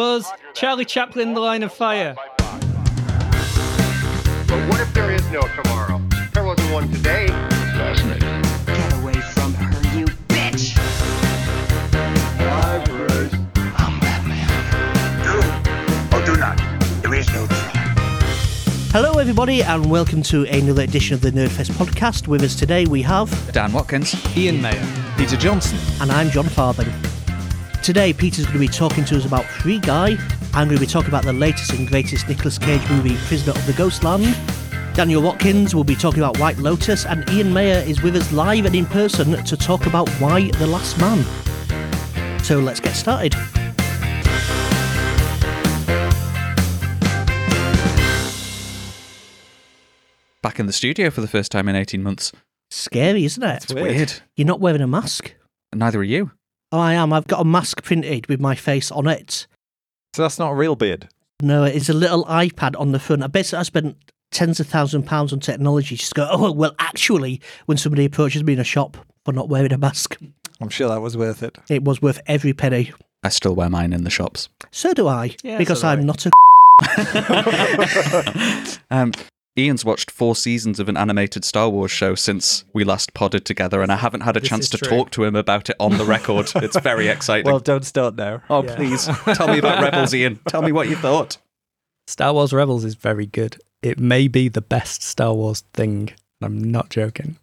Buzz, Charlie Chaplin, The Line of Fire. But what if there is no tomorrow? There wasn't one today. Fascinating. Get away from her, you bitch! I'm Batman. Do or do not. There is no try. Hello, everybody, and welcome to another edition of the Nerdfest podcast. With us today, we have, Dan Watkins. Ian Mayer. Peter Johnson. and I'm Jon Farthing. Today, Peter's going to be talking to us about Free Guy. I'm going to be talking about the latest and greatest Nicolas Cage movie, Prisoner of the Ghostland. Daniel Watkins will be talking about White Lotus, and Ian Mayer is with us live and in person to talk about Y the Last Man. So let's get started. Back in the studio for the first time in 18 months. Scary, isn't it? It's weird. You're not wearing a mask. Neither are you. Oh, I am. I've got a mask printed with my face on it. So that's not a real beard. No, it's a little iPad on the front. I basically I spent tens of thousands of pounds on technology just to go, oh, well, actually, when somebody approaches me in a shop for not wearing a mask, I'm sure that was worth it. it was worth every penny. I still wear mine in the shops. So do I, Yeah, because so do I'm I. not a. Um, Ian's watched four seasons of an animated Star Wars show since we last podded together, and I haven't had a This chance to true. talk to him about it on the record. it's very exciting. Well, don't start now. oh, yeah. please tell me about Rebels, Ian. Tell me what you thought. Star Wars Rebels is very good. It may be the best Star Wars thing. I'm not joking.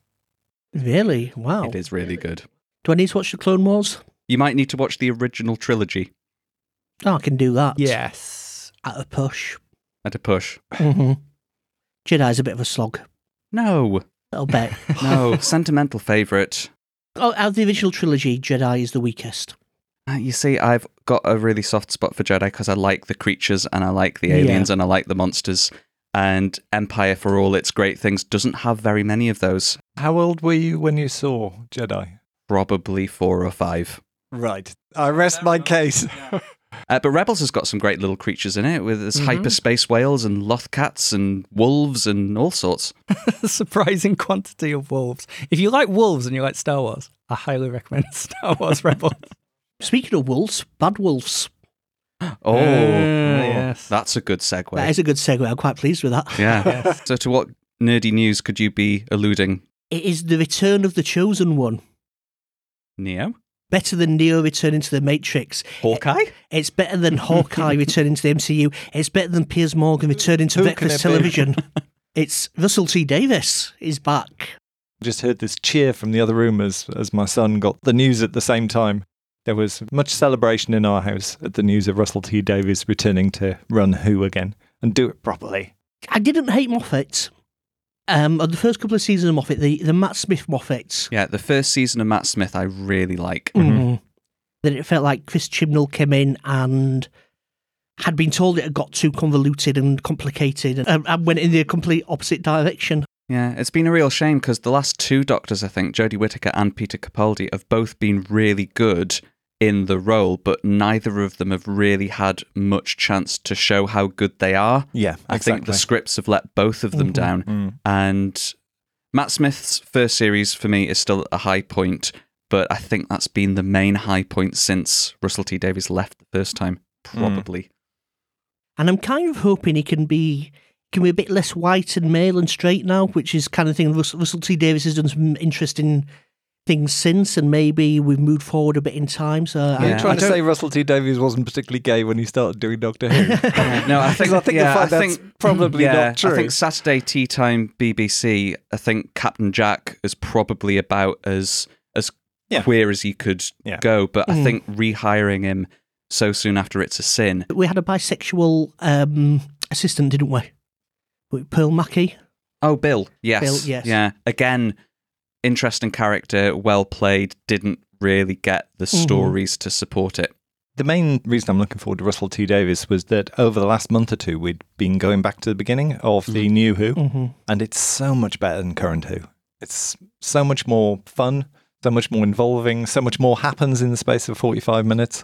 Really? Wow. It is really good. Do I need to watch the Clone Wars? You might need to watch the original trilogy Oh, I can do that. Yes. At a push. at a push. hmm Jedi's a bit of a slog. No, I'll bet. no, sentimental favourite. oh, out of the original trilogy, Jedi is the weakest. Uh, You see, I've got a really soft spot for Jedi because I like the creatures and I like the Yeah. aliens and I like the monsters. And Empire, for all its great things, doesn't have very many of those. How old were you when you saw Jedi? Probably four or five. Right. I rest my case. Uh, but Rebels has got some great little creatures in it, with there's Mhm. hyperspace whales and lothcats and wolves and all sorts. Surprising quantity of wolves. If you like wolves and you like Star Wars, I highly recommend Star Wars Rebels. Speaking of wolves, bad wolves. Oh, yes. that's a good segue. That is a good segue. I'm quite pleased with that. yeah. So, to what nerdy news could you be alluding? It is the return of the chosen one. Neo? Better than Neo returning to the Matrix. Hawkeye? Eh, it's better than Hawkeye returning to the MCU. It's better than Piers Morgan returning to Who breakfast television. it's Russell T Davies is back. Just heard this cheer from the other room as, as my son got the news at the same time. There was much celebration in our house at the news of Russell T Davies returning to run Who again and do it properly. I didn't hate Moffat. Um, on the first couple of seasons of Moffat, the, the Matt Smith Moffat, Yeah, the first season of Matt Smith I really like. mm, that it felt like Chris Chibnall came in and had been told it had got too convoluted and complicated and, and went in the complete opposite direction. Yeah, it's been a real shame because the last two doctors, I think, Jodie Whittaker and Peter Capaldi, have both been really good in the role, but neither of them have really had much chance to show how good they are. Yeah, I think the scripts have let both of them Mhm. down. Mm. And Matt Smith's first series for me is still a high point, but I think that's been the main high point since Russell T Davies left the first time, probably. And I'm kind of hoping he can be can be a bit less white and male and straight now, which is kind of thing Russell, Russell T Davies has done some interesting things since, and maybe we've moved forward a bit in time. So Are I, you Yeah, trying I to don't- say Russell T Davies wasn't particularly gay when he started doing Doctor Who? Yeah, no, I think, I think yeah, you'll I that's think, probably yeah, not true. I think Saturday Tea Time BBC. I think Captain Jack is probably about as as Yeah. queer as he could Yeah. go, but I Mm. think rehiring him so soon after it's a sin. we had a bisexual um, assistant, didn't we? Pearl Mackie. Oh, Bill, yes, Bill, yes. yeah. Again, interesting character, well played. Didn't really get the Mhm. stories to support it. The main reason I'm looking forward to Russell T Davies was that over the last month or two, we'd been going back to the beginning of the new Who, Mm-hmm. and it's so much better than current Who. It's so much more fun, so much more involving, so much more happens in the space of 45 minutes.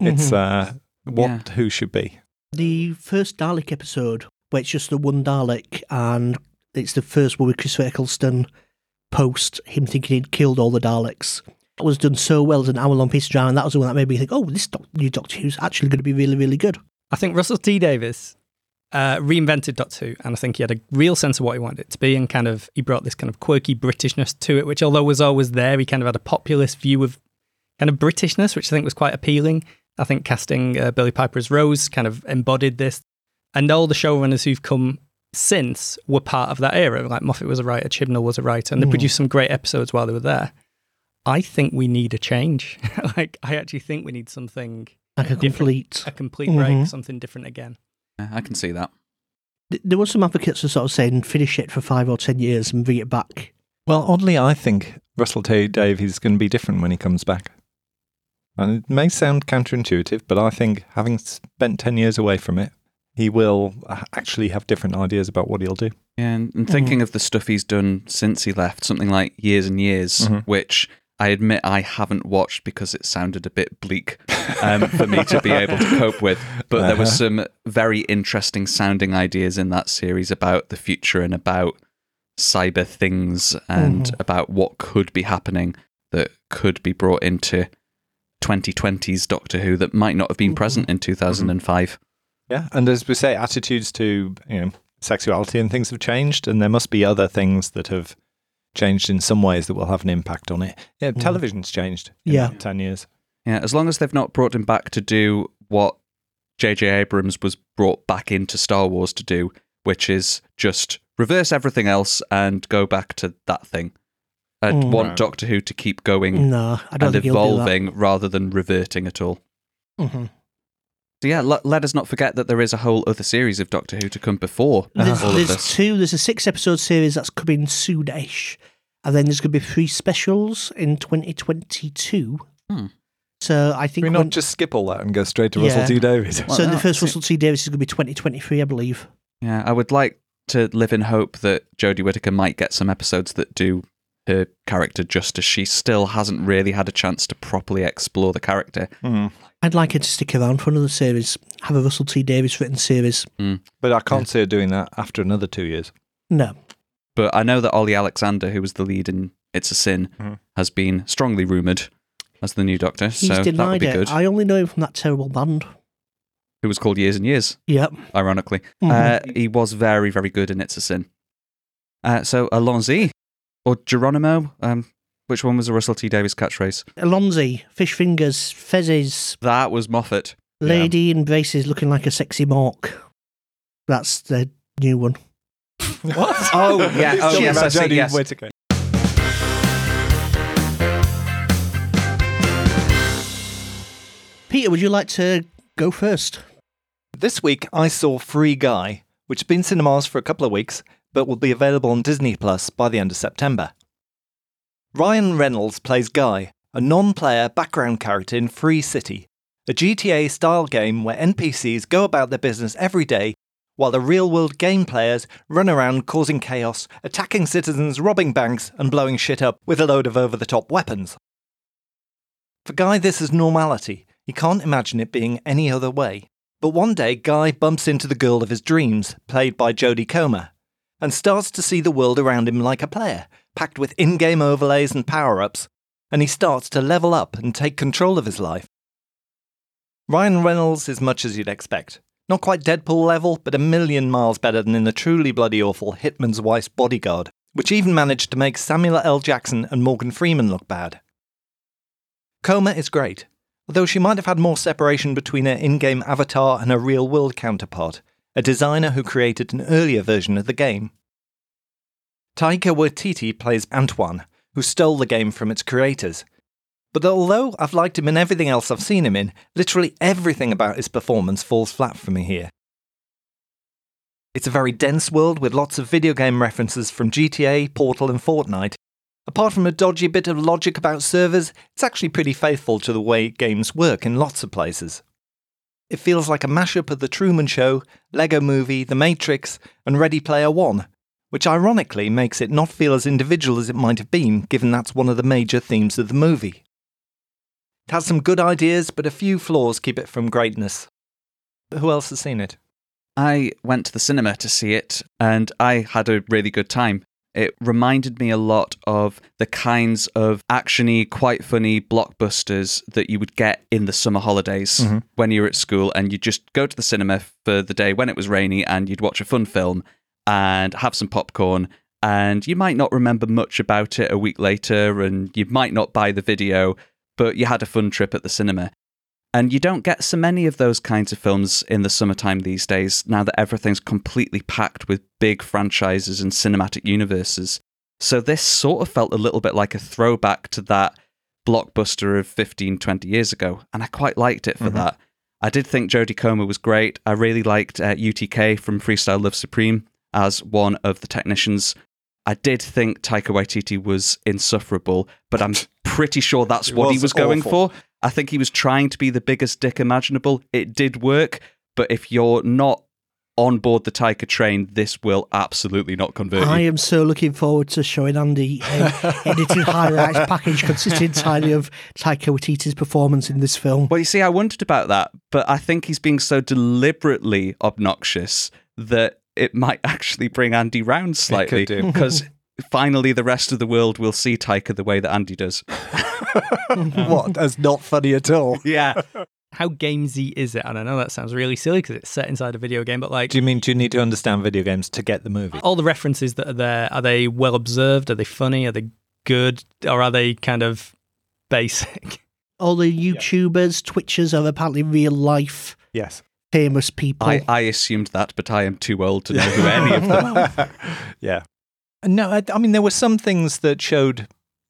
It's uh, what Yeah. Who should be. the first Dalek episode, where it's just the one Dalek, and it's the first one with Chris Eccleston post him thinking he'd killed all the Daleks. That was done so well as an hour long piece of drama, and that was the one that made me think, oh, this doc- new Doctor Who's actually going to be really, really good. I think Russell T Davies uh, reinvented Doctor Who, and I think he had a real sense of what he wanted it to be, and kind of he brought this kind of quirky Britishness to it, which although was always there, he kind of had a populist view of kind of Britishness, which I think was quite appealing. I think casting uh, Billie Piper as Rose kind of embodied this, and all the showrunners who've come since were part of that era. Like Moffat was a writer, Chibnall was a writer, and they produced some great episodes while they were there. I think we need a change. like I actually think we need something Like a complete. a complete break, Mhm. something different again. Yeah, I can see that. There were some advocates for sort of saying finish it for five or ten years and bring it back. Well, oddly, I think Russell T Davies is going to be different when he comes back. And it may sound counterintuitive, but I think having spent 10 years away from it, he will uh, actually have different ideas about what he'll do. Yeah, and, and thinking of the stuff he's done since he left, something like Years and Years, Mhm. which I admit I haven't watched because it sounded a bit bleak um, for me to be able to cope with. But there was Uh-huh. some very interesting sounding ideas in that series about the future and about cyber things and about what could be happening that could be brought into 2020's Doctor Who that might not have been present in 2005. Yeah. And as we say, attitudes to you know sexuality and things have changed, and there must be other things that have changed in some ways that will have an impact on it. Yeah, mm. television's changed in Yeah. 10 years. Yeah, as long as they've not brought him back to do what J.J. Abrams was brought back into Star Wars to do, which is just reverse everything else and go back to that thing. I'd Mm. want Doctor Who to keep going No, I don't and think he'll do evolving rather than reverting at all. that. So yeah, let, let us not forget that there is a whole other series of Doctor Who to come before There's, all of there's this. two. There's a six episode series that's coming soonish, and then there's going to be three specials in 2022. Hmm. So I think Can we when- not just skip all that and go straight to Yeah. Russell T Davies? Well, so no, the first Russell T Davies is going to be 2023, I believe. Yeah, I would like to live in hope that Jodie Whittaker might get some episodes that do her character justice. She still hasn't really had a chance to properly explore the character. Hmm. I'd like her to stick around for another series, have a Russell T Davies written series. But I can't see her doing that after another two years. No, But I know that Ollie Alexander, who was the lead in It's a Sin, Mhm. has been strongly rumoured as the new Doctor. he's so that would denied be it. good. I only know him from that terrible band. Who was called Years and Years, Yep. ironically. Mhm. Uh, he was very, very good in It's a Sin. Uh, so Allons-y or Geronimo, um, which one was a Russell T Davies catchphrase? Allons-y, fish fingers, fezzes, That was Moffat. lady in braces looking like a sexy mork. That's the new one. What? Oh, yeah. Oh, yes, I see, yes. Whittaker. Peter, would you like to go first? This week I saw Free Guy, which has been in cinemas for a couple of weeks, but will be available on Disney Plus by the end of September. Ryan Reynolds plays Guy, a non player background character in Free City, a GTA style game where NPCs go about their business every day while the real world game players run around causing chaos, attacking citizens, robbing banks, and blowing shit up with a load of over the top weapons. For Guy, this is normality. He can't imagine it being any other way. But one day, Guy bumps into the girl of his dreams, played by Jodie Comer, and starts to see the world around him like a player, packed with in game overlays and power ups, and he starts to level up and take control of his life. Ryan Reynolds is much as you'd expect. Not quite Deadpool level, but a million miles better than in the truly bloody awful Hitman's Wife's Bodyguard, which even managed to make Samuel L. Jackson and Morgan Freeman look bad. Comer is great, although she might have had more separation between her in game avatar and her real world counterpart, a designer who created an earlier version of the game. Taika Waititi plays Antoine, who stole the game from its creators. But although I've liked him in everything else I've seen him in, literally everything about his performance falls flat for me here. It's a very dense world with lots of video game references from GTA, Portal, and Fortnite, Apart from a dodgy bit of logic about servers, it's actually pretty faithful to the way games work in lots of places. It feels like a mashup of The Truman Show, Lego Movie, The Matrix, and Ready Player One, which ironically makes it not feel as individual as it might have been, given that's one of the major themes of the movie. It has some good ideas, but a few flaws keep it from greatness. But who else has seen it? I went to the cinema to see it and I had a really good time. It reminded me a lot of the kinds of actiony, quite funny blockbusters that you would get in the summer holidays mm-hmm. when you were at school and you'd just go to the cinema for the day when it was rainy and you'd watch a fun film and have some popcorn and you might not remember much about it a week later and you might not buy the video, but you had a fun trip at the cinema. And you don't get so many of those kinds of films in the summertime these days, now that everything's completely packed with big franchises and cinematic universes. So this sort of felt a little bit like a throwback to that blockbuster of 15, 20 years ago. And I quite liked it for that. I did think Jodie Comer was great. I really liked uh, UTK from Freestyle Love Supreme as one of the technicians. I did think Taika Waititi was insufferable, but I'm pretty sure that's what he was was going for. I think he was trying to be the biggest dick imaginable. It did work, but if you're not on board the Taika train, this will absolutely not convert I you. am so looking forward to showing Andy um, a edited highlights package consisting entirely of Taika Waititi's performance in this film. Well, you see, I wondered about that, but I think he's being so deliberately obnoxious that it might actually bring Andy round slightly do. because finally the rest of the world will see Taika the way that Andy does. what? That's not funny at all. Yeah. How gamesy is it? And I know that sounds really silly because it's set inside a video game, but like Do you mean do you need to understand video games to get the movie? all the references that are there, are they well observed? Are they funny? Are they good? Or are they kind of basic? All the YouTubers, Twitchers are apparently real life Yes. famous people. I, I assumed that, but I am too old to know who any of them yeah. No, I, I mean there were some things that showed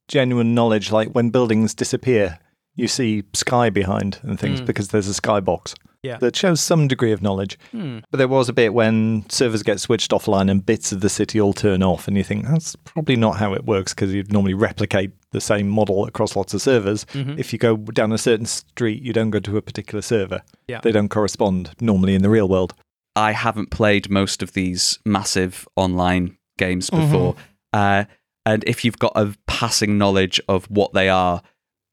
genuine knowledge, like when buildings disappear, you see sky behind and things Mm. because there's a skybox. Yeah. That shows some degree of knowledge. Hmm. But there was a bit when servers get switched offline and bits of the city all turn off, and you think that's probably not how it works because you'd normally replicate the same model across lots of servers. Mhm. If you go down a certain street, you don't go to a particular server. Yeah. They don't correspond normally in the real world. I haven't played most of these massive online games before. Uh, and if you've got a passing knowledge of what they are,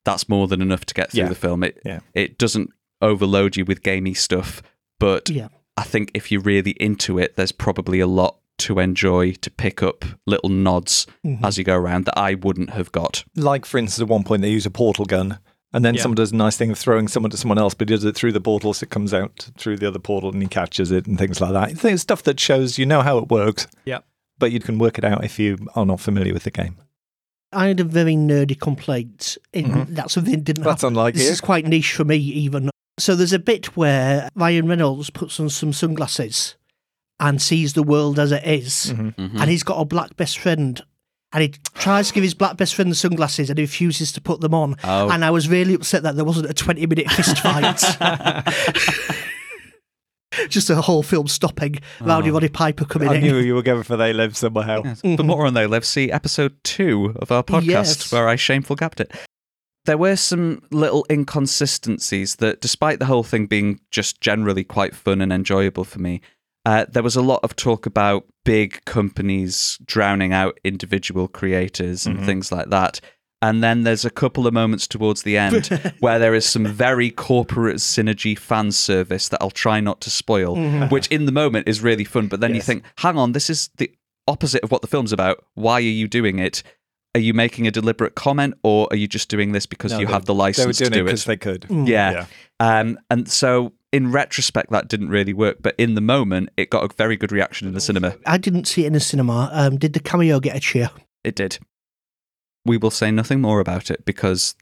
that's more than enough to get through Yeah. the film. It Yeah. it doesn't overload you with gamey stuff, but yeah. I think if you're really into it, there's probably a lot to enjoy to pick up little nods Mhm. as you go around that I wouldn't have got. Like, for instance, at one point they use a portal gun, and then Yeah. someone does a nice thing of throwing someone to someone else, but he does it through the portal, so it comes out through the other portal and he catches it and things like that. It's stuff that shows you know how it works, Yeah. But you can work it out if you are not familiar with the game. I had a very nerdy complaint. In, Mhm. That's something that didn't That's happen. unlike This you. is quite niche for me, even. So there's a bit where Ryan Reynolds puts on some sunglasses and sees the world as it is, Mhm. Mhm. and he's got a black best friend. And he tries to give his black best friend the sunglasses and he refuses to put them on. Oh. And I was really upset that there wasn't a 20 minute fist fight. Just a whole film stopping. Rowdy Oh. Roddy Piper coming I in. I knew you were going for They Live Somehow. Yes. But more on They let's see episode two of our podcast Yes. where I shameful gapped it. There were some little inconsistencies that, despite the whole thing being just generally quite fun and enjoyable for me, uh, there was a lot of talk about big companies drowning out individual creators and things like that. And then there's a couple of moments towards the end where there is some very corporate synergy fan service that I'll try not to spoil, which in the moment is really fun. But then you think, hang on, this is the opposite of what the film's about. Why are you doing it? Are you making a deliberate comment or are you just doing this because No, you they- have the They were license to do it do because it? they could. Yeah. Yeah. Um, and so in retrospect, that didn't really work. But in the moment, it got a very good reaction in the cinema. I didn't see it in the cinema. Um, did the cameo get a cheer? It did. We will say nothing more about it because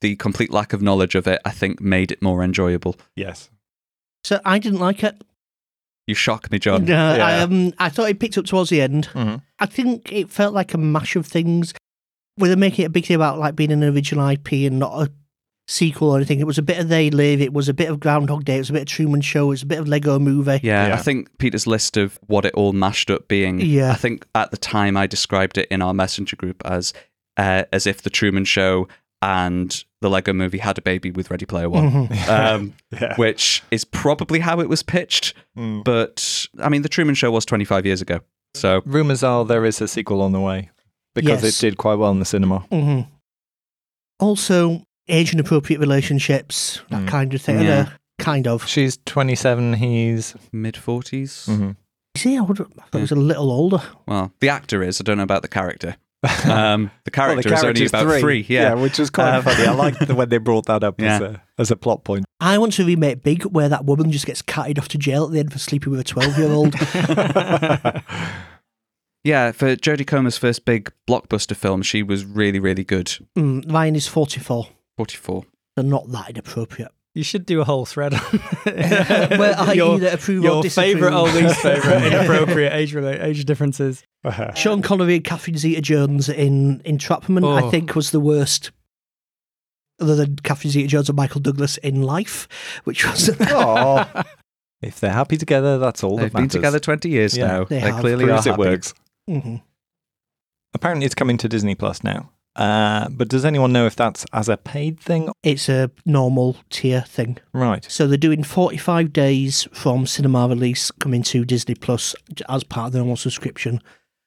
the complete lack of knowledge of it, I think, made it more enjoyable. Yes. So I didn't like it. You shock me, Jon. No, I, um, I thought it picked up towards the end. Mhm. I think it felt like a mash of things. Were they making it a big thing about like being an original IP and not a sequel or anything? It was a bit of They Live. It was a bit of Groundhog Day. It was a bit of Truman Show. It was a bit of Lego Movie. Yeah, Yeah. I think Peter's list of what it all mashed up being. Yeah. I think at the time I described it in our messenger group as uh, as if the Truman Show and the Lego Movie had a baby with Ready Player One, Mhm. um, Yeah. which is probably how it was pitched. Mm. But I mean, the Truman Show was 25 years ago, so Rumours are there is a sequel on the way because Yes. it did quite well in the cinema. Mhm. Also, age and appropriate relationships, that Mm. kind of thing. Yeah. Uh, kind of. She's 27, he's. mid 40s. Mhm. Is he? I, would, I thought he was a little older. Well, the actor is. I don't know about the character. Um, the Well, character is only about three. yeah. which was quite Um, funny. I liked the, when they brought that up as, a, as a plot point. I want to remake Big, where that woman just gets carted off to jail at the end for sleeping with a 12 year old. Yeah, for Jodie Comer's first big blockbuster film, she was really, really good. mm, Ryan is 44. 44. They're not that inappropriate. You should do a whole thread on Where I your, either approve your or disapprove. favorite or least favorite inappropriate age rela- age differences. Sean Connery and Catherine Zeta Jones in Entrapment, I Oh. think, was the worst. Other than Catherine Zeta Jones and Michael Douglas in Life, which was. oh, if they're happy together, that's all They've that been together 20 years Yeah, now. they They, clearly Proves are it happy. works. Mhm. Apparently, it's coming to Disney Plus now. Uh, but does anyone know if that's as a paid thing? It's a normal tier thing. Right. So they're doing 45 days from cinema release coming to Disney Plus as part of the normal subscription.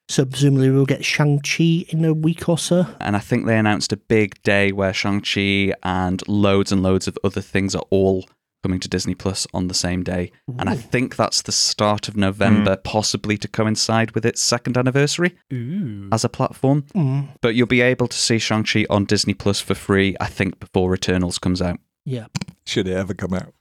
So presumably we'll get Shang-Chi in a week or so. And I think they announced a big day where Shang-Chi and loads and loads of other things are all coming to Disney Plus on the same day. And I think that's the start of November, possibly to coincide with its second anniversary Ooh. as a platform. Mm, But you'll be able to see Shang-Chi on Disney Plus for free, I think, before Eternals comes out. yeah. Should it ever come out?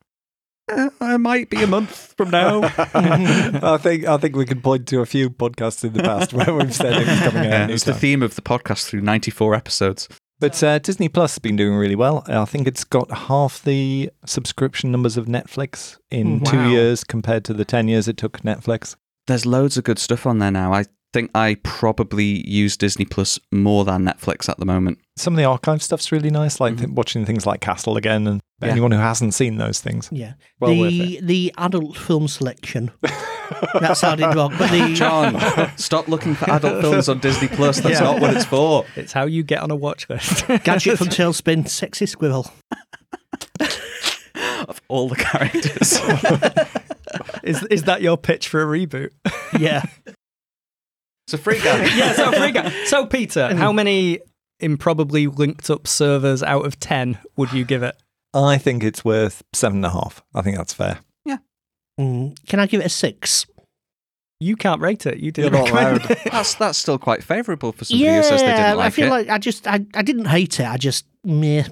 Uh, it might be a month from now. I think I think we can point to a few podcasts in the past where we've said it was coming out. Yeah, it's the theme of the podcast through 94 episodes. But uh, Disney Plus has been doing really well. I think it's got half the subscription numbers of Netflix in Wow. two years compared to the 10 years it took Netflix. There's loads of good stuff on there now. I think I probably use Disney Plus more than Netflix at the moment. Some of the archive stuff's really nice, like th- watching things like Castle again, and Yeah. anyone who hasn't seen those things. Yeah. Well worth the the adult film selection. that sounded wrong, but the Jon, stop looking for adult films on Disney Plus. That's Yeah. not what it's for. It's how you get on a watch list. gadget from TaleSpin, sexy squirrel. Of all the characters. is is that your pitch for a reboot? Yeah. it's a free guy. yeah, so free guy. So Peter, how many improbably linked up servers out of ten would you give it? I think it's worth seven and a half. I think that's fair. Mm, can I give it a six? You can't rate it. You didn't You're not allowed. it. That's that's still quite favourable for somebody who says they didn't like it. I feel it. like I just I, I didn't hate it. I just meh.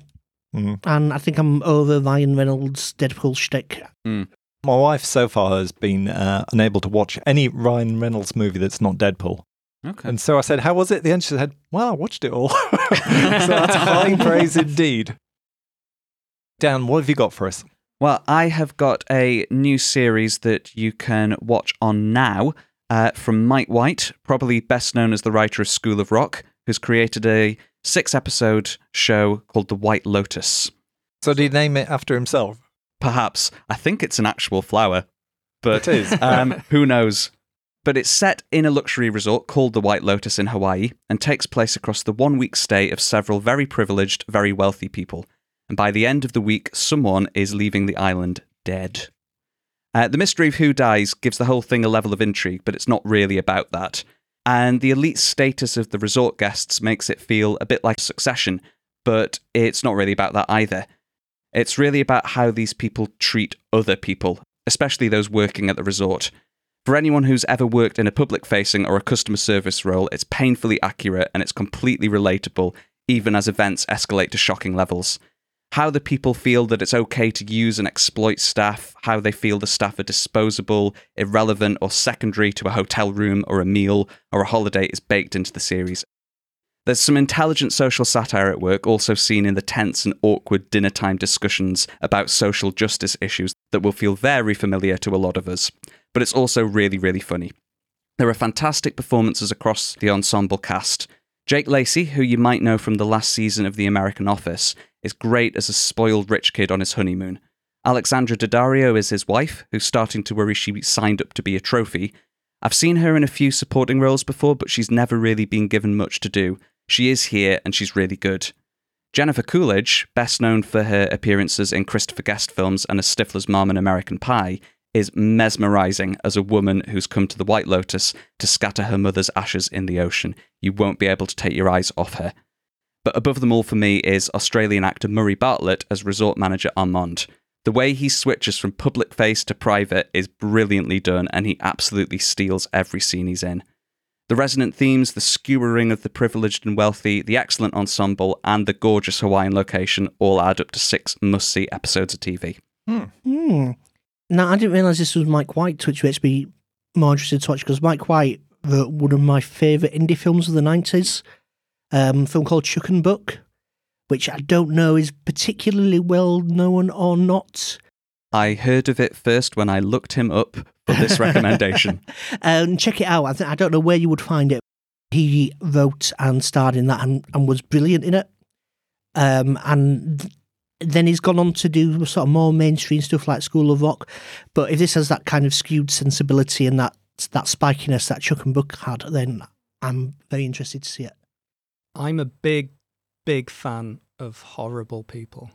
Mm. And I think I'm over Ryan Reynolds' Deadpool shtick. My wife so far has been uh, unable to watch any Ryan Reynolds movie that's not Deadpool. Okay. And so I said, How was it? At the end, she said, Well, I watched it all. so that's high praise indeed. Dan, what have you got for us? Well, I have got a new series that you can watch on now uh, from Mike White, probably best known as the writer of School of Rock, who's created a six episode show called The White Lotus. So, did he name it after himself? Perhaps. I think it's an actual flower, but It is. um, who knows? But it's set in a luxury resort called the White Lotus in Hawaii and takes place across the one week stay of several very privileged, very wealthy people. And by the end of the week, someone is leaving the island dead. Uh, the mystery of who dies gives the whole thing a level of intrigue, but it's not really about that. And the elite status of the resort guests makes it feel a bit like succession, but it's not really about that either. It's really about how these people treat other people, especially those working at the resort. For anyone who's ever worked in a public facing or a customer service role, it's painfully accurate and it's completely relatable, even as events escalate to shocking levels. How the people feel that it's okay to use and exploit staff, how they feel the staff are disposable, irrelevant, or secondary to a hotel room or a meal or a holiday is baked into the series. There's some intelligent social satire at work, also seen in the tense and awkward dinner time discussions about social justice issues that will feel very familiar to a lot of us. But it's also really, really funny. There are fantastic performances across the ensemble cast. Jake Lacy, who you might know from the last season of The American Office, is great as a spoiled rich kid on his honeymoon. Alexandra Daddario is his wife, who's starting to worry she signed up to be a trophy. I've seen her in a few supporting roles before, but she's never really been given much to do. She is here and she's really good. Jennifer Coolidge, best known for her appearances in Christopher Guest films and as Stifler's mom in American Pie, is mesmerizing as a woman who's come to the White Lotus to scatter her mother's ashes in the ocean. You won't be able to take your eyes off her. But above them all for me is Australian actor Murray Bartlett as resort manager Armand. The way he switches from public face to private is brilliantly done, and he absolutely steals every scene he's in. The resonant themes, the skewering of the privileged and wealthy, the excellent ensemble, and the gorgeous Hawaiian location all add up to six must see episodes of TV. Hmm. Now, I didn't realise this was Mike White, which makes me more interested to watch because Mike White wrote one of my favourite indie films of the 90s, um, a film called Chuck and Buck, which I don't know is particularly well known or not. I heard of it first when I looked him up for this recommendation. Um, check it out. I, th- I don't know where you would find it. He wrote and starred in that and, and was brilliant in it. Um, and th- then he's gone on to do sort of more mainstream stuff like School of Rock. But if this has that kind of skewed sensibility and that that spikiness that Chuck and Buck had, then I'm very interested to see it. I'm a big, big fan of horrible people.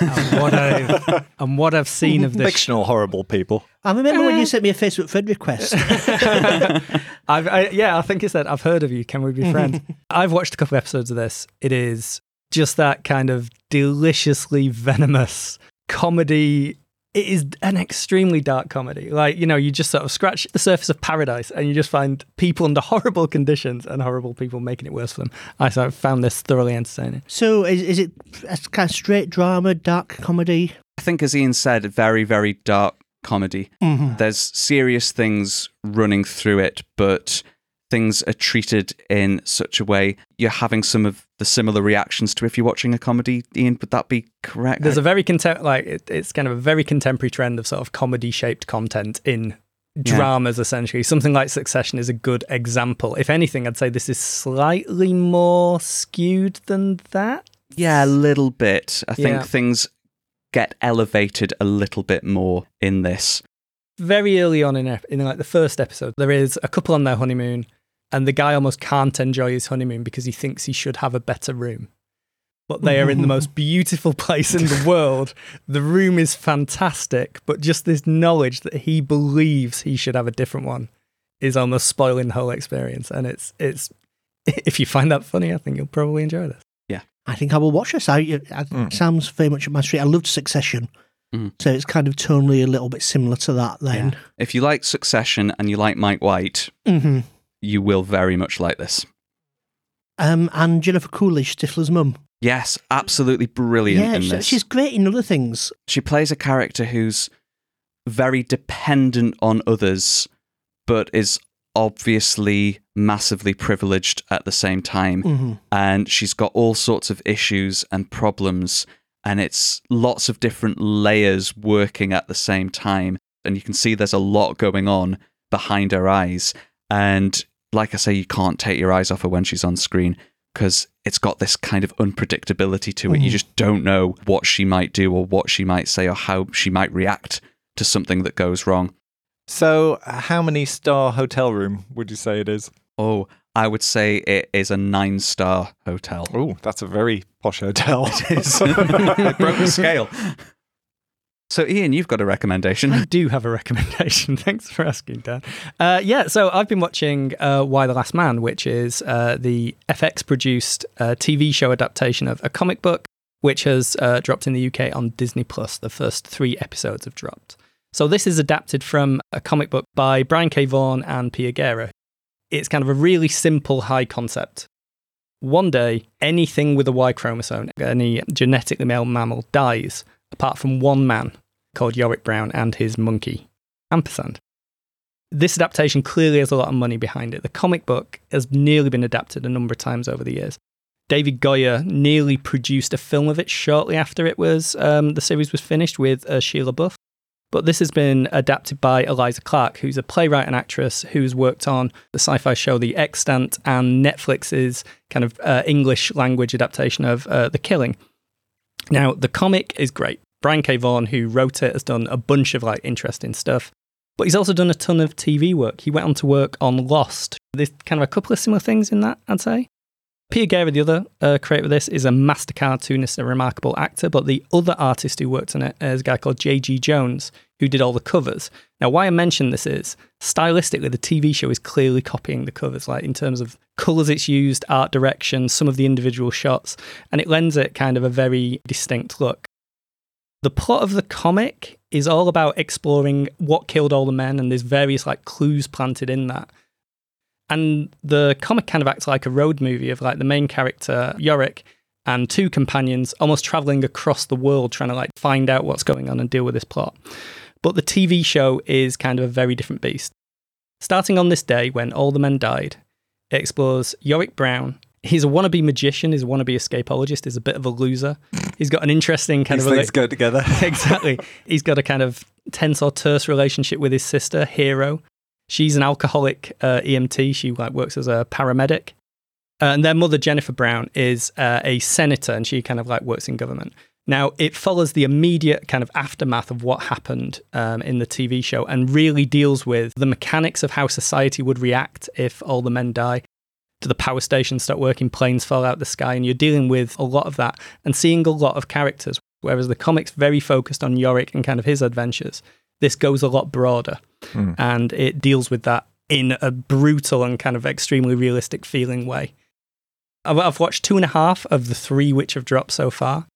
And, what I've, and what I've seen of this Fictional horrible people. I remember when you eh. sent me a Facebook friend request. I've, I, yeah, I think it said, I've heard of you. Can we be friends? I've watched a couple of episodes of this. It is just that kind of deliciously venomous comedy. It is an extremely dark comedy. Like, you know, you just sort of scratch the surface of paradise and you just find people under horrible conditions and horrible people making it worse for them. I sort of found this thoroughly entertaining. so is, is it a kind of straight drama, dark comedy? I think, as Ian said, very, very dark comedy. Mm-hmm. There's serious things running through it, but things are treated in such a way you're having some of the similar reactions to if you're watching a comedy. Ian, would that be correct? There's a very contem- like it, it's kind of a very contemporary trend of sort of comedy shaped content in Yeah. dramas essentially. Something like Succession is a good example. If anything, I'd say this is slightly more skewed than that. Yeah, a little bit. I think Yeah. things get elevated a little bit more in this. Very early on in ep- in like the first episode, there is a couple on their honeymoon, and the guy almost can't enjoy his honeymoon because he thinks he should have a better room. But they are in the most beautiful place in the world. The room is fantastic, but just this knowledge that he believes he should have a different one is almost spoiling the whole experience. And it's it's if you find that funny, I think you'll probably enjoy this. Yeah, I think I will watch this. I, it sounds very much up my street. I loved Succession, Mm. so it's kind of tonally a little bit similar to that. Then, If you like Succession and you like Mike White, hmm you will very much like this. um, and Jennifer Coolidge, Stifler's mum. Yes, absolutely brilliant Yeah, in this. she's great in other things. she plays a character who's very dependent on others, but is obviously massively privileged at the same time. hmm And she's got all sorts of issues and problems, and it's lots of different layers working at the same time. And you can see there's a lot going on behind her eyes. And like I say, you can't take your eyes off her when she's on screen because it's got this kind of unpredictability to it. You mm-hmm. just don't know what she might do or what she might say or how she might react to something that goes wrong. So, how many star hotel room would you say it is? Oh, I would say it is a nine star hotel. Oh, that's a very posh hotel. It is. it broke the scale. So, Ian, you've got a recommendation. I do have a recommendation. Thanks for asking, Dan. Uh, yeah, so I've been watching uh, Y the Last Man, which is uh, the FX produced uh, TV show adaptation of a comic book, which has uh, dropped in the UK on Disney Plus. The first three episodes have dropped. So this is adapted from a comic book by Brian K. Vaughan and Pia Guerra. It's kind of a really simple high concept. One day, anything with a Y chromosome, any genetically male mammal, dies, apart from one man called Yorick Brown and his monkey, Ampersand. This adaptation clearly has a lot of money behind it. The comic book has nearly been adapted a number of times over the years. David Goyer nearly produced a film of it shortly after it was um, the series was finished with uh, Shia LaBeouf. But this has been adapted by Eliza Clark, who's a playwright and actress who's worked on the sci-fi show The Extant and Netflix's kind of uh, English language adaptation of uh, The Killing. Now, the comic is great. Brian K. Vaughan, who wrote it, has done a bunch of like interesting stuff. But he's also done a ton of TV work. He went on to work on Lost. There's kind of a couple of similar things in that, I'd say. Peter Guerra, the other uh, creator of this, is a master cartoonist, a remarkable actor. But the other artist who worked on it is a guy called J.G. Jones, who did all the covers. Now, why I mention this is stylistically, the TV show is clearly copying the covers, like in terms of colours it's used, art direction, some of the individual shots, and it lends it kind of a very distinct look. The plot of the comic is all about exploring what killed all the men, and there's various like clues planted in that. And the comic kind of acts like a road movie of like the main character, Yorick, and two companions almost traveling across the world trying to like find out what's going on and deal with this plot. But the TV show is kind of a very different beast. Starting on this day when all the men died, it explores Yorick Brown. He's a wannabe magician, he's a wannabe escapologist, he's a bit of a loser. He's got an interesting kind These of things go together. exactly. He's got a kind of tense or terse relationship with his sister, Hero. She's an alcoholic uh, EMT. She like works as a paramedic. Uh, and their mother, Jennifer Brown, is uh, a senator, and she kind of like works in government. Now, it follows the immediate kind of aftermath of what happened um, in the TV show and really deals with the mechanics of how society would react if all the men die. Do the power stations stop working, planes fall out of the sky, and you're dealing with a lot of that and seeing a lot of characters. Whereas the comic's very focused on Yorick and kind of his adventures, this goes a lot broader and it deals with that in a brutal and kind of extremely realistic feeling way. I've, I've watched two and a half of the three which have dropped so far.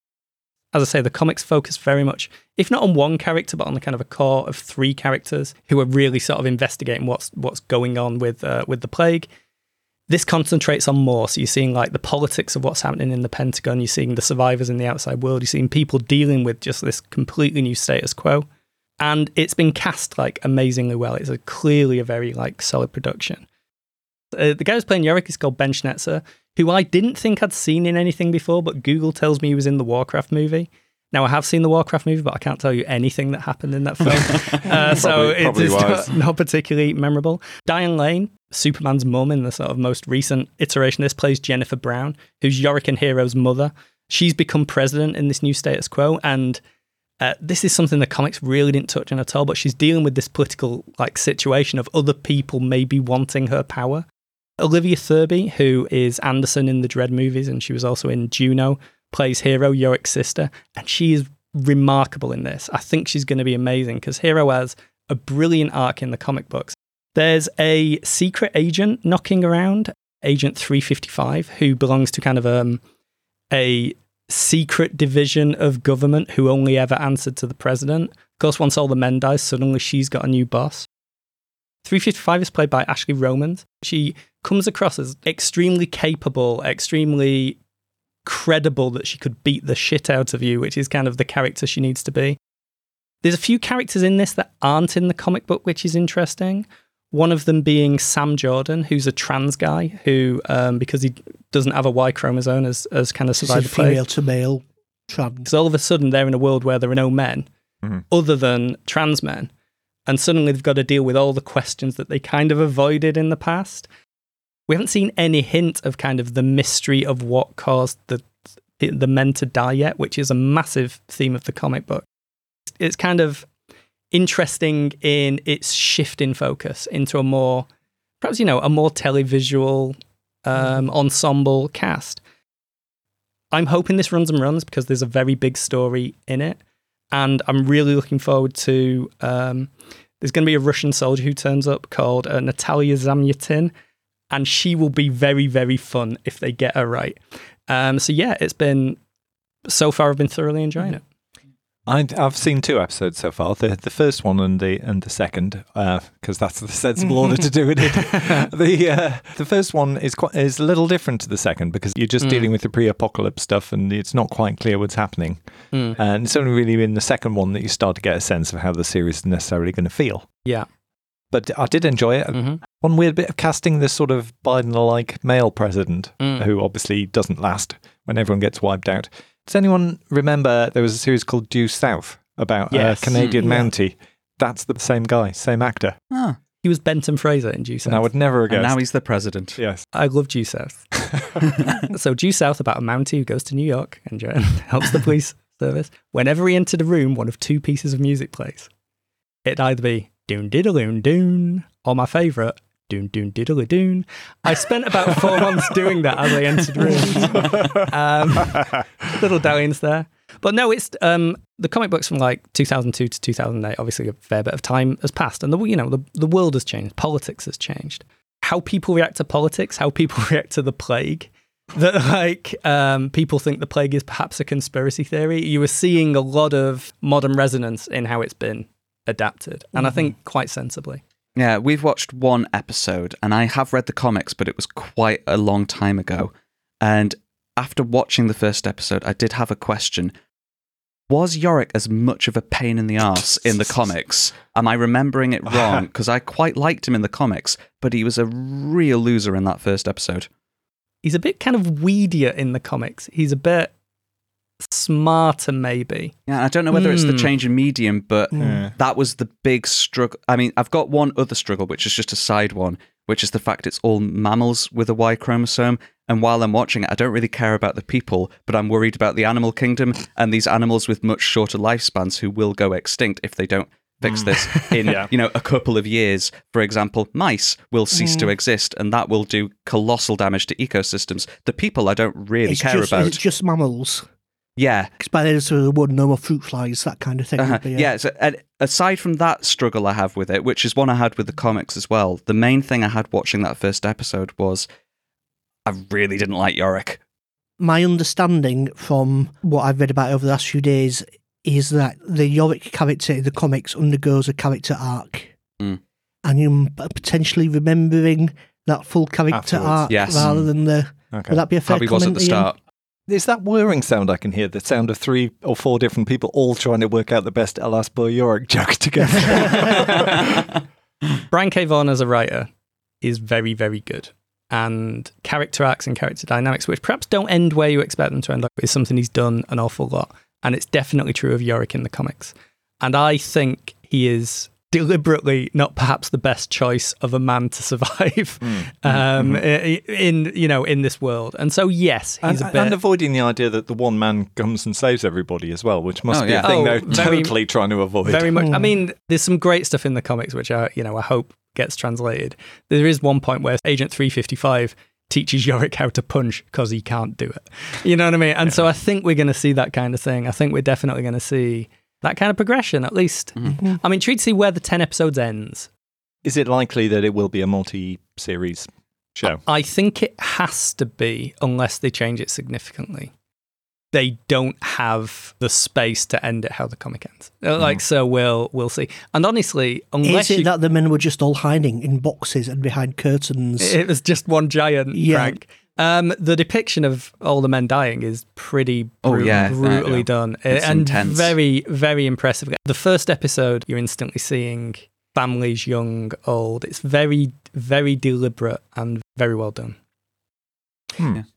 As I say, the comics focus very much, if not on one character, but on the kind of a core of three characters who are really sort of investigating what's what's going on with uh, with the plague. This concentrates on more. So you're seeing like the politics of what's happening in the Pentagon. You're seeing the survivors in the outside world. You're seeing people dealing with just this completely new status quo and it's been cast like amazingly well. It's a, clearly a very like solid production. Uh, the guy who's playing Yorick is called Ben Schnetzer, who I didn't think I'd seen in anything before, but Google tells me he was in the Warcraft movie. Now I have seen the Warcraft movie, but I can't tell you anything that happened in that film. uh, so Probably- it's not, not particularly memorable. Diane Lane, Superman's mum in the sort of most recent iteration this, plays Jennifer Brown, who's Yorick and Hero's mother. She's become president in this new status quo, and uh, this is something the comics really didn't touch on at all, but she's dealing with this political like situation of other people maybe wanting her power. Olivia Thirlby, who is Anderson in the Dread movies, and she was also in Juno, plays Hero, Yorick's sister, and she is remarkable in this. I think she's going to be amazing because Hero has a brilliant arc in the comic books. There's a secret agent knocking around, Agent 355, who belongs to kind of um, a secret division of government who only ever answered to the president. Of course, once all the men die, suddenly she's got a new boss. 355 is played by Ashley Romans. She comes across as extremely capable, extremely credible that she could beat the shit out of you, which is kind of the character she needs to be. There's a few characters in this that aren't in the comic book, which is interesting. One of them being Sam Jordan, who's a trans guy who, um, because he doesn't have a Y chromosome, as has kind of This is survived the plague. female to male trans. Because all of a sudden they're in a world where there are no men other than trans men. And suddenly they've got to deal with all the questions that they kind of avoided in the past. We haven't seen any hint of kind of the mystery of what caused the the men to die yet, which is a massive theme of the comic book. It's kind of interesting in its shift in focus into a more perhaps you know a more televisual um, ensemble cast. I'm hoping this runs and runs because there's a very big story in it, and I'm really looking forward to. Um, there's going to be a Russian soldier who turns up called uh, Natalia Zamyatin, and she will be very, very fun if they get her right. Um, so yeah, it's been so far. I've been thoroughly enjoying it. I, I've seen two episodes so far. The the first one and the and the second, because that's the sensible order to do it. in. the uh, the first one is quite is a little different to the second because you're just dealing with the pre-apocalypse stuff and it's not quite clear what's happening. And it's only really in the second one that you start to get a sense of how the series is necessarily going to feel. Yeah. But I did enjoy it. Mhm. One weird bit of casting this sort of Biden-like male president, Mm. who obviously doesn't last when everyone gets wiped out. Does anyone remember there was a series called Due South about Yes. a Canadian Mm, yeah. Mountie? That's the same guy, same actor. Ah, He was Benton Fraser in Due South. And I would never have and now he's the president. yes. I love Due South. so Due South about a Mountie who goes to New York and helps the police service. Whenever he entered a room, one of two pieces of music plays. It'd either be doon diddaloon doon or my favourite doon doon diddly doon. I spent about four months doing that as I entered rooms. Um, little dalliance there. But no, it's um, the comic books from like 2002 to 2008. Obviously, a fair bit of time has passed, and the you know the the world has changed, politics has changed. How people react to politics, how people react to the plague, that like um, people think the plague is perhaps a conspiracy theory. You were seeing a lot of modern resonance in how it's been adapted, and I think quite sensibly. Yeah, we've watched one episode, and I have read the comics, but it was quite a long time ago. And after watching the first episode, I did have a question. Was Yorick as much of a pain in the ass in the comics? Am I remembering it wrong? Because I quite liked him in the comics, but he was a real loser in that first episode. He's a bit kind of weedier in the comics. He's a bit smarter, maybe. Yeah, I don't know whether it's the Hmm. change in medium, but Yeah. that was the big struggle. I mean, I've got one other struggle, which is just a side one, which is the fact it's all mammals with a Y chromosome. And while I'm watching it, I don't really care about the people, but I'm worried about the animal kingdom and these animals with much shorter lifespans who will go extinct if they don't fix this in Yeah. you know a couple of years for example mice will cease to exist and that will do colossal damage to ecosystems the people i don't really it's care just, about It's just mammals. Yeah Because by the end of the wood, no more fruit flies, that kind of thing. uh-huh. would be, yeah. so and aside from that struggle I have with it, which is one I had with the comics as well, the main thing I had watching that first episode was I really didn't like Yorick. My understanding from what I've read about over the last few days is that the Yorick character in the comics undergoes a character arc. Mm. And you're potentially remembering that full character Afterwards. arc Yes. rather than the. Okay. Would that be a fair How he was at the start. Is that whirring sound I can hear? The sound of three or four different people all trying to work out the best Alas Boy Yorick joke together. Brian K. Vaughan as a writer is very, very good. And character arcs and character dynamics, which perhaps don't end where you expect them to end, up, is something he's done an awful lot. And it's definitely true of Yorick in the comics. And I think he is deliberately not perhaps the best choice of a man to survive um, i- in you know in this world. And so yes, he's and, a bit. and avoiding the idea that the one man comes and saves everybody as well, which must Oh, be yeah. a thing Oh, they're very- totally trying to avoid. Very much. I Hmm. mean, there's some great stuff in the comics, which I, you know, I hope gets translated. There is one point where Agent 355 teaches Yorick how to punch because he can't do it. You know what I mean? And so I think we're going to see that kind of thing. I think we're definitely going to see that kind of progression, at least. Mm-hmm. I'm intrigued to see where the 10 episodes ends. Is it likely that it will be a multi-series show? I think it has to be, unless they change it significantly. They don't have the space to end it how the comic ends. Uh, Like so, we'll we'll see. And honestly, unless Is it you, that the men were just all hiding in boxes and behind curtains? It was just one giant Yeah. prank. Um, the depiction of all the men dying is pretty Oh, yeah, brutally yeah. done It's and intense. very, very impressive. The first episode, you're instantly seeing families, young, old. It's very, very deliberate and very well done.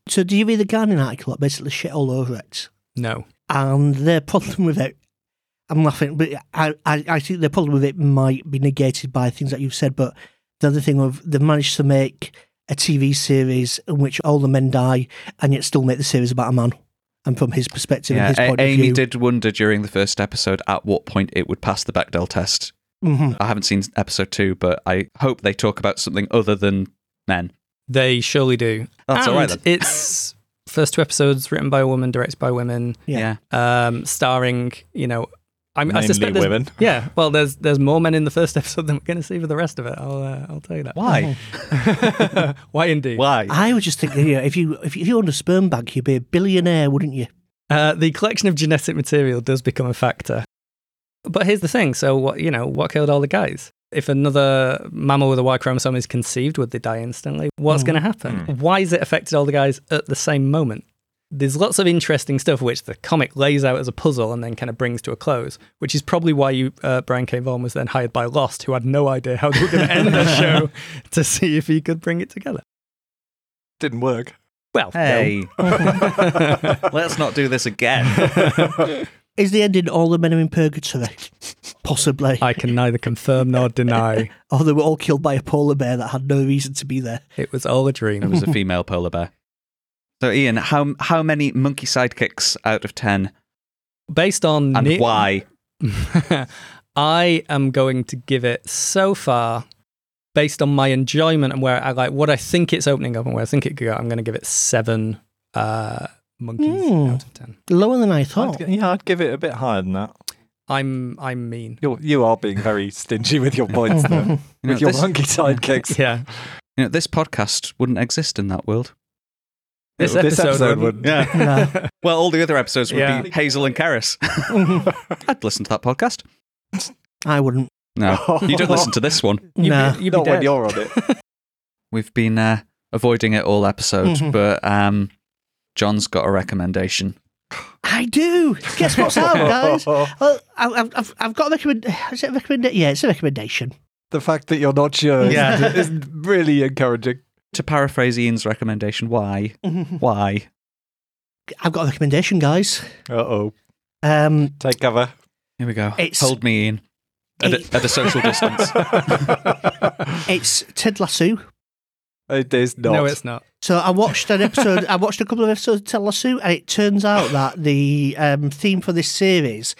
so, do you read the Guardian article that basically shit all over it? No, And their problem with it, I'm laughing, but I, I, I think the problem with it might be negated by things that you've said. But the other thing of they've managed to make a TV series in which all the men die, and yet still make the series about a man, and from his perspective Yeah, and his A- point Amy of view. did wonder during the first episode at what point it would pass the Bechdel test. Mhm. I haven't seen episode two, but I hope they talk about something other than men. they surely do. That's and all right then. It's first two episodes written by a woman, directed by women, Yeah. um, starring, you know, I'm, I Mainly suspect there's, women. Yeah, well, there's there's more men in the first episode than we're going to see for the rest of it. I'll uh, I'll tell you that. Why? Why indeed? Why? I was just thinking, you know, if you if you, if you owned a sperm bank, you'd be a billionaire, wouldn't you? Uh, the collection of genetic material does become a factor. But here's the thing: so what you know, what killed all the guys? If another mammal with a Y chromosome is conceived, would they die instantly? What's Mm. going to happen? Why is it affected all the guys at the same moment? There's lots of interesting stuff which the comic lays out as a puzzle and then kind of brings to a close, which is probably why you, uh, Brian K. Vaughan was then hired by Lost, who had no idea how they were going to end the show to see if he could bring it together. Didn't work. Well, no. Hey, let's not do this again. Is the ending all the men are in purgatory? Possibly. I can neither confirm nor deny. or they were all killed by a polar bear that had no reason to be there. It was all a dream. It was a female polar bear. So, Ian, how how many monkey sidekicks out of ten, Based on and ne- why? I am going to give it so far, based on my enjoyment and where I like what I think it's opening up and where I think it could go. I'm going to give it seven uh, monkeys Hmm. out of ten. Lower than I thought. I'd, yeah, I'd give it a bit higher than that. I'm I'm mean. You're, you are being very stingy with your points there. You know, with your this, monkey sidekicks. Yeah, you know, this podcast wouldn't exist in that world. This This episode, episode wouldn't. wouldn't. Yeah. No. Well, all the other episodes would Yeah. be Hazel and Karis. I'd listen to that podcast. I wouldn't. No, you don't listen to this one. You'd Nah. be, you'd be Not when dead. you're on it. We've been uh, avoiding it all episode, Mhm. but um, Jon's got a recommendation. I do. Guess what's out, guys? Well, I- I've, I've, I've got a recommend. Is it a recommendation? Yeah, it's a recommendation. The fact that you're not sure is- Yeah. is really encouraging. To paraphrase Ian's recommendation, why? Why? I've got a recommendation, guys. Uh oh. Um, Take cover. Here we go. It's- Hold me, Ian. At, it- a, at a social distance. it's Ted Lasso. It is not. No, it's not. So I watched an episode. I watched a couple of episodes of Ted Lasso, and it turns out that the um, theme for this series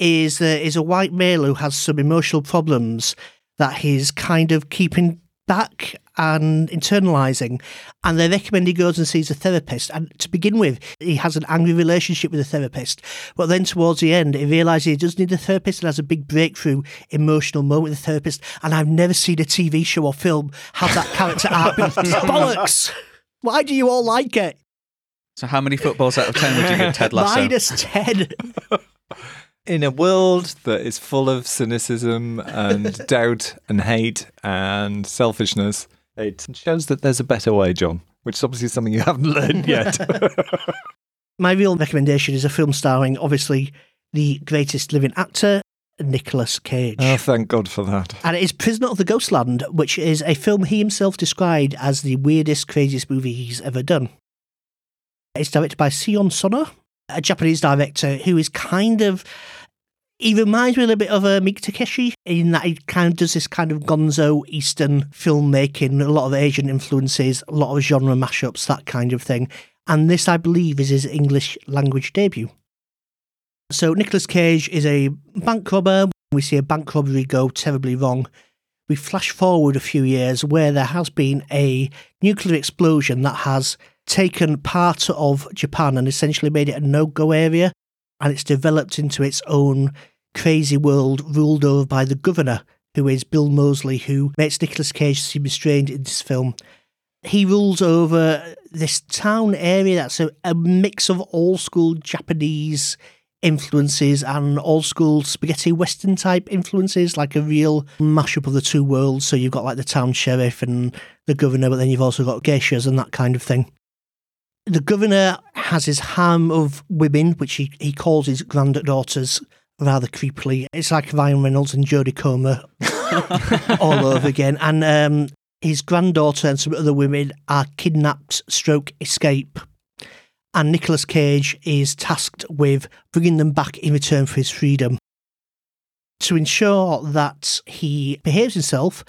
is uh, is a white male who has some emotional problems that he's kind of keeping back and internalizing. And they recommend he goes and sees a therapist. And to begin with, he has an angry relationship with the therapist. But then towards the end, he realizes he does need a therapist and has a big breakthrough emotional moment with the therapist. And I've never seen a TV show or film have that character arc. Bollocks! Why do you all like it? so, how many footballs out of 10 would you give Ted Lasso? Minus 10. In a world that is full of cynicism and doubt and hate and selfishness, it shows that there's a better way, Jon, which is obviously something you haven't learned yet. My real recommendation is a film starring, obviously, the greatest living actor, Nicolas Cage. oh, thank God for that. And it is Prisoner of the Ghostland, which is a film he himself described as the weirdest, craziest movie he's ever done. It's directed by Sion Sono, a Japanese director who is kind of. He reminds me a little bit of uh, a Miike Takashi in that he kind of does this kind of gonzo Eastern filmmaking, a lot of Asian influences, a lot of genre mashups, that kind of thing. And this, I believe, is his English language debut. So Nicolas Cage is a bank robber. We see a bank robbery go terribly wrong. We flash forward a few years where there has been a nuclear explosion that has taken part of Japan and essentially made it a no-go area, and it's developed into its own crazy world ruled over by the governor, who is Bill Moseley, who makes Nicolas Cage seem restrained in this film. He rules over this town area that's a, a mix of old school Japanese influences and old school spaghetti western type influences, like a real mashup of the two worlds. So you've got like the town sheriff and the governor, but then you've also got geishas and that kind of thing. The governor has his harem of women, which he, he calls his granddaughters rather creepily. It's like Ryan Reynolds and Jodie Comer all over again. And um, his granddaughter and some other women are kidnapped, stroke, escape. And Nicolas Cage is tasked with bringing them back in return for his freedom. To ensure that he behaves himself,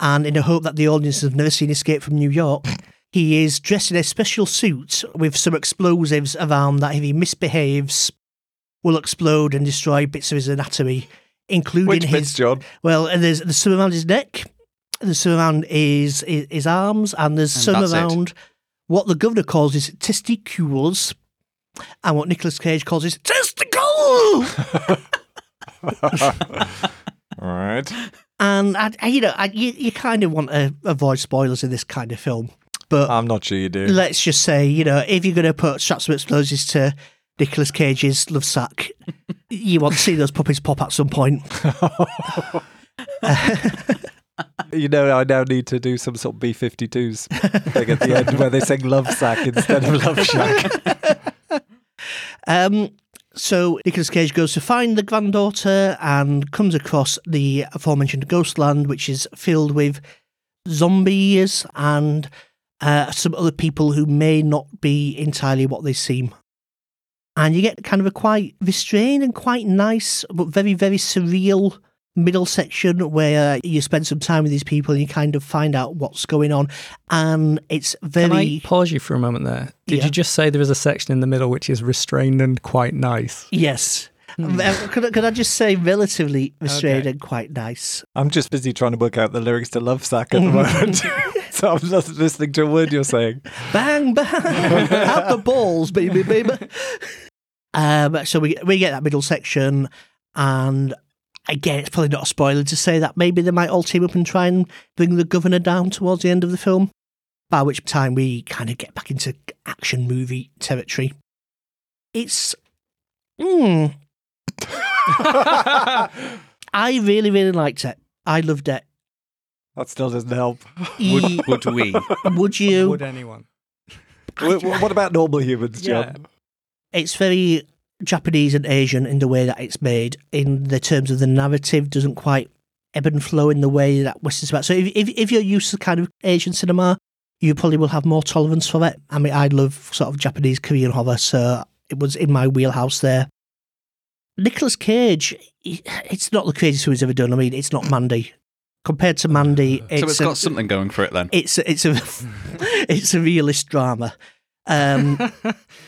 and in a hope that the audience have never seen Escape from New York, he is dressed in a special suit with some explosives around that if he misbehaves, will explode and destroy bits of his anatomy, including Which his bits, Jon? well, and there's there's some around his neck, there's some around his his, his arms, and there's And some that's it. around what the governor calls his testicles, and what Nicolas Cage calls his testicle. All right. and I, I- you know, I, you, you kind of want to avoid spoilers in this kind of film, but I'm not sure you do. let's just say, you know, if you're going to put straps of explosives to Nicolas Cage's love sack, you want to see those puppies pop at some point. You know, I now need to do some sort of B 52s thing at the end where they sing Love Sack instead of Love Shack. Um, so Nicolas Cage goes to find the granddaughter and comes across the aforementioned Ghostland, which is filled with zombies and uh, some other people who may not be entirely what they seem. And you get kind of a quite restrained and quite nice, but very, very surreal middle section where you spend some time with these people and you kind of find out what's going on. And it's very. Can I very. pause you for a moment there? Did Yeah. you just say there is a section in the middle which is restrained and quite nice? Yes. Uh, Could, I- could I just say relatively restrained Okay. and quite nice? I'm just busy trying to work out the lyrics to Love Sack at the moment. so I'm just listening to a word you're saying. Bang bang, out the balls, baby, baby. Um, so we we get that middle section, and again, it's probably not a spoiler to say that maybe they might all team up and try and bring the governor down towards the end of the film. by which time we kind of get back into action movie territory. It's. Mm, I really, really liked it. I loved it. That still doesn't help. Would, would we? would you? Would anyone? Wh- wh- what about normal humans, Yeah. It's very Japanese and Asian in the way that it's made. In the terms of the narrative, doesn't quite ebb and flow in the way that Western's about. So if, if if you're used to kind of Asian cinema, you probably will have more tolerance for it. I mean, I love sort of Japanese Korean horror, so it was in my wheelhouse there. Nicolas Cage, it's not the craziest he's ever done. I mean, it's not Mandy. Compared to Mandy, it's, so it's a- got something going for it then. it's a, it's a it's a realist drama. Um,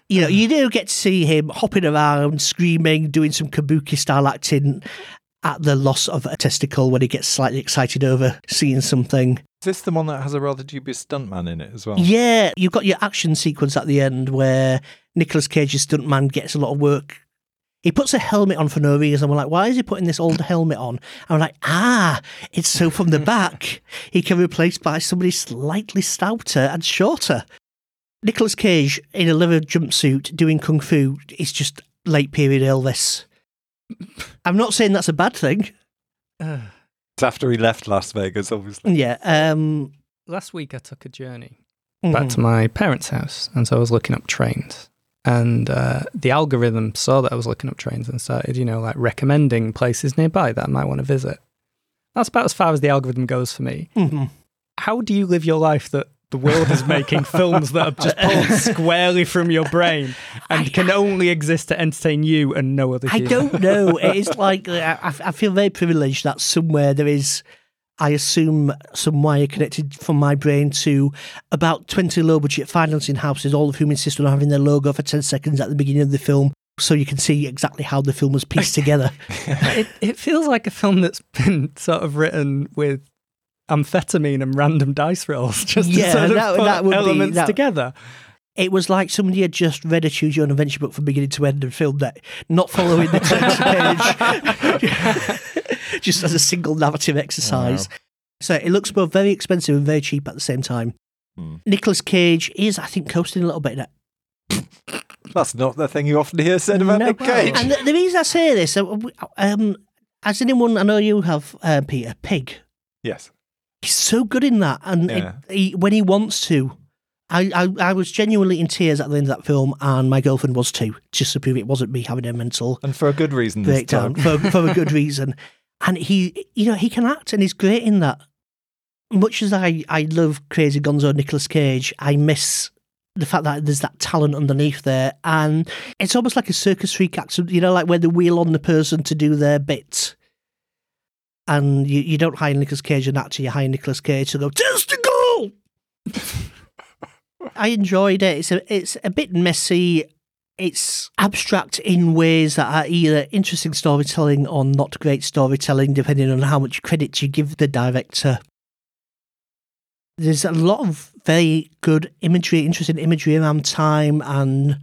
you know, you do get to see him hopping around, screaming, doing some kabuki style acting at the loss of a testicle when he gets slightly excited over seeing something. Is this the one that has a rather dubious stuntman in it as well? Yeah, you've got your action sequence at the end where Nicolas Cage's stuntman gets a lot of work. He puts a helmet on for no reason. We're like, why is he putting this old helmet on? And we're like, ah, it's so from the back he can be replaced by somebody slightly stouter and shorter. Nicolas Cage in a leather jumpsuit doing kung fu is just late period Elvis. I'm not saying that's a bad thing. It's after he left Las Vegas, obviously. Yeah. Um, Last week I took a journey back mhm. to my parents' house, and so I was looking up trains. And uh, the algorithm saw that I was looking up trains and started, you know, like recommending places nearby that I might want to visit. That's about as far as the algorithm goes for me. Mhm. How do you live your life that the world is making films that are just pulled squarely from your brain and can only exist to entertain you and no other I human? don't know. It is like uh, I, I I feel very privileged that somewhere there is, I assume, some wire connected from my brain to about twenty low budget financing houses, all of whom insist on having their logo for ten seconds at the beginning of the film, so you can see exactly how the film was pieced together. it, it feels like a film that's been sort of written with amphetamine and random dice rolls just Yeah, to sort of that- put that would be- elements that- together. It was like somebody had just read a Choose Your Own Adventure book from beginning to end and filmed that, not following the text page, just as a single narrative exercise. So it looks both very expensive and very cheap at the same time. Hmm. Nicolas Cage is, I think, coasting a little bit in. That's not the thing you often hear said about No, Nick Cage. And the, the reason I say this, uh, um, as anyone I know you have, uh, Peter, Pig. yes. He's so good in that, and it- he, when he wants to, I, I I was genuinely in tears at the end of that film, and my girlfriend was too, just to prove it wasn't me having a mental And for a good reason this breakdown time. for for a good reason. And he, you know, he can act, and he's great in that. Much as I I love Crazy Gonzo Nicolas Cage, I miss the fact that there's that talent underneath there, and it's almost like a circus freak act. You know, like where they wheel on the person to do their bit. And you, you don't hire Nicolas Cage an actor, you hire Nicolas Cage to go, testicle! I enjoyed it. It's a, it's a bit messy. It's abstract in ways that are either interesting storytelling or not great storytelling, depending on how much credit you give the director. There's a lot of very good imagery, interesting imagery around time and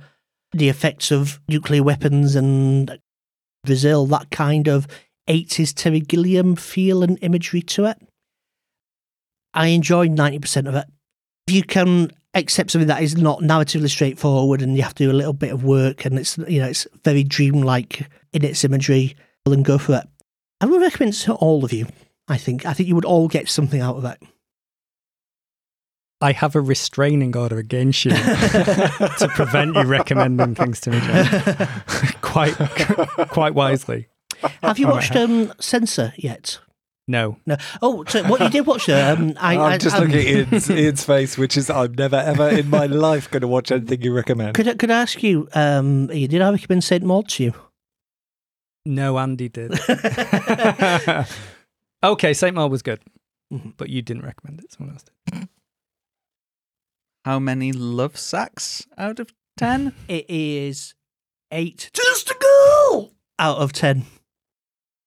the effects of nuclear weapons and Brazil, that kind of 80s Terry Gilliam feel and imagery to it. I enjoy 90% of it. If you can accept something that is not narratively straightforward and you have to do a little bit of work and it's you know it's very dreamlike in its imagery, then go for it. I would recommend it to all of you. I think I think you would all get something out of it. I have a restraining order against you to prevent you recommending things to me, Jon. quite, quite wisely. Have you watched um, Censor yet? No, No. Oh, so what you did watch there? Um, I, I'm I, just um, looking at Ian's, Ian's face, which is I'm never ever in my life going to watch anything you recommend. Could I, could I ask you? Um, Ian, did I recommend Saint Maud to you? no, Andy did. okay, Saint Maud was good, Mhm. but you didn't recommend it. Someone else did. How many love sacks out of ten? It is eight testicle out of ten.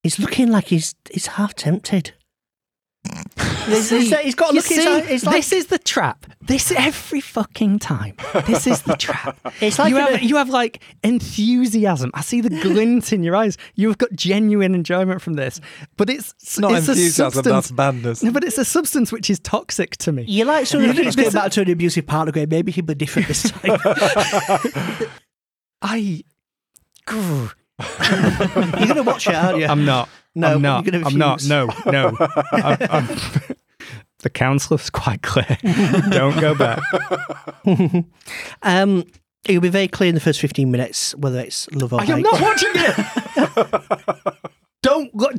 He's looking like he's he's half tempted. He's- he's- he's got a you look inside- it's like- this is the trap. This every fucking time. This is the trap. It's like you have a- you have like enthusiasm. I see the glint in your eyes. You've got genuine enjoyment from this, but it's It's not it's a enthusiasm, substance. that's madness. No, but it's a substance which is toxic to me. You like someone who You keeps know, going this- back to an abusive partner going, maybe he'll be different this time. I. Grr. You're going to watch it, aren't you? I'm not. No, I'm not. gonna I'm not. No, no. I'm, I'm, the counsellor's quite clear. Don't go back. Um, it'll be very clear in the first 15 minutes whether it's love or I hate. am not watching it. Don't look.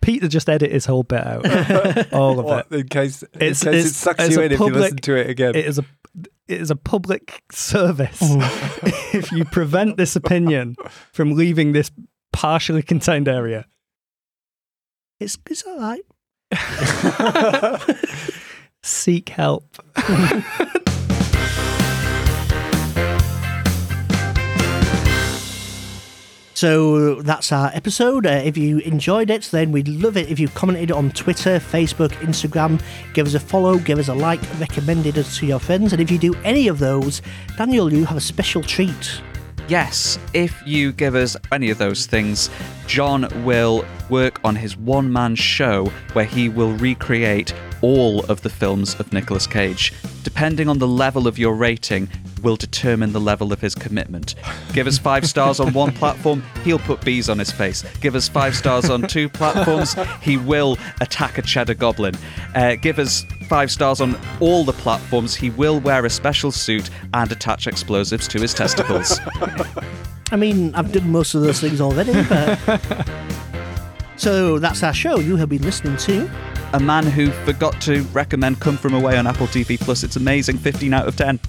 Peter just edit his whole bit out. All of What, it. in case, in It's- case it sucks you a in if you listen to it again. It is a. It is a public service. if you prevent this opinion from leaving this partially contained area, It's, it's all right. seek help. So that's our episode. Uh, if you enjoyed it, then we'd love it if you commented on Twitter, Facebook, Instagram. Give us a follow, give us a like, recommended us to your friends. And if you do any of those, Daniel, you have a special treat. Yes, if you give us any of those things, Jon will work on his one man show where he will recreate all of the films of Nicolas Cage. Depending on the level of your rating, will determine the level of his commitment. Give us five stars on one platform, he'll put bees on his face. Give us five stars on two platforms, he will attack a cheddar goblin. Uh, give us five stars on all the platforms, he will wear a special suit and attach explosives to his testicles. I mean, I've done most of those things already, but. so that's our show. You have been listening to. a man who forgot to recommend Come From Away on Apple TV Plus. It's amazing, 15 out of 10.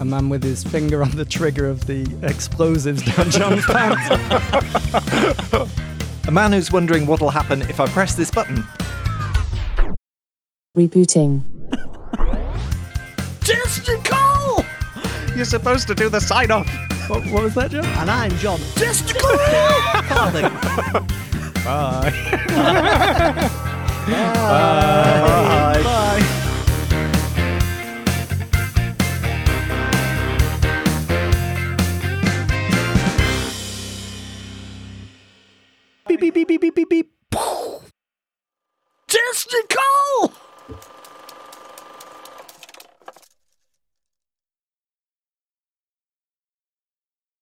A man with his finger on the trigger of the explosives down Jon's pants. a man who's wondering what'll happen if I press this button. Rebooting. Testicle! You're supposed to do the sign off. what, what was that, Jon? And I'm Jon. Testicle! Farthing. Bye. beep, beep, beep, beep, beep, beep, beep. Testicle!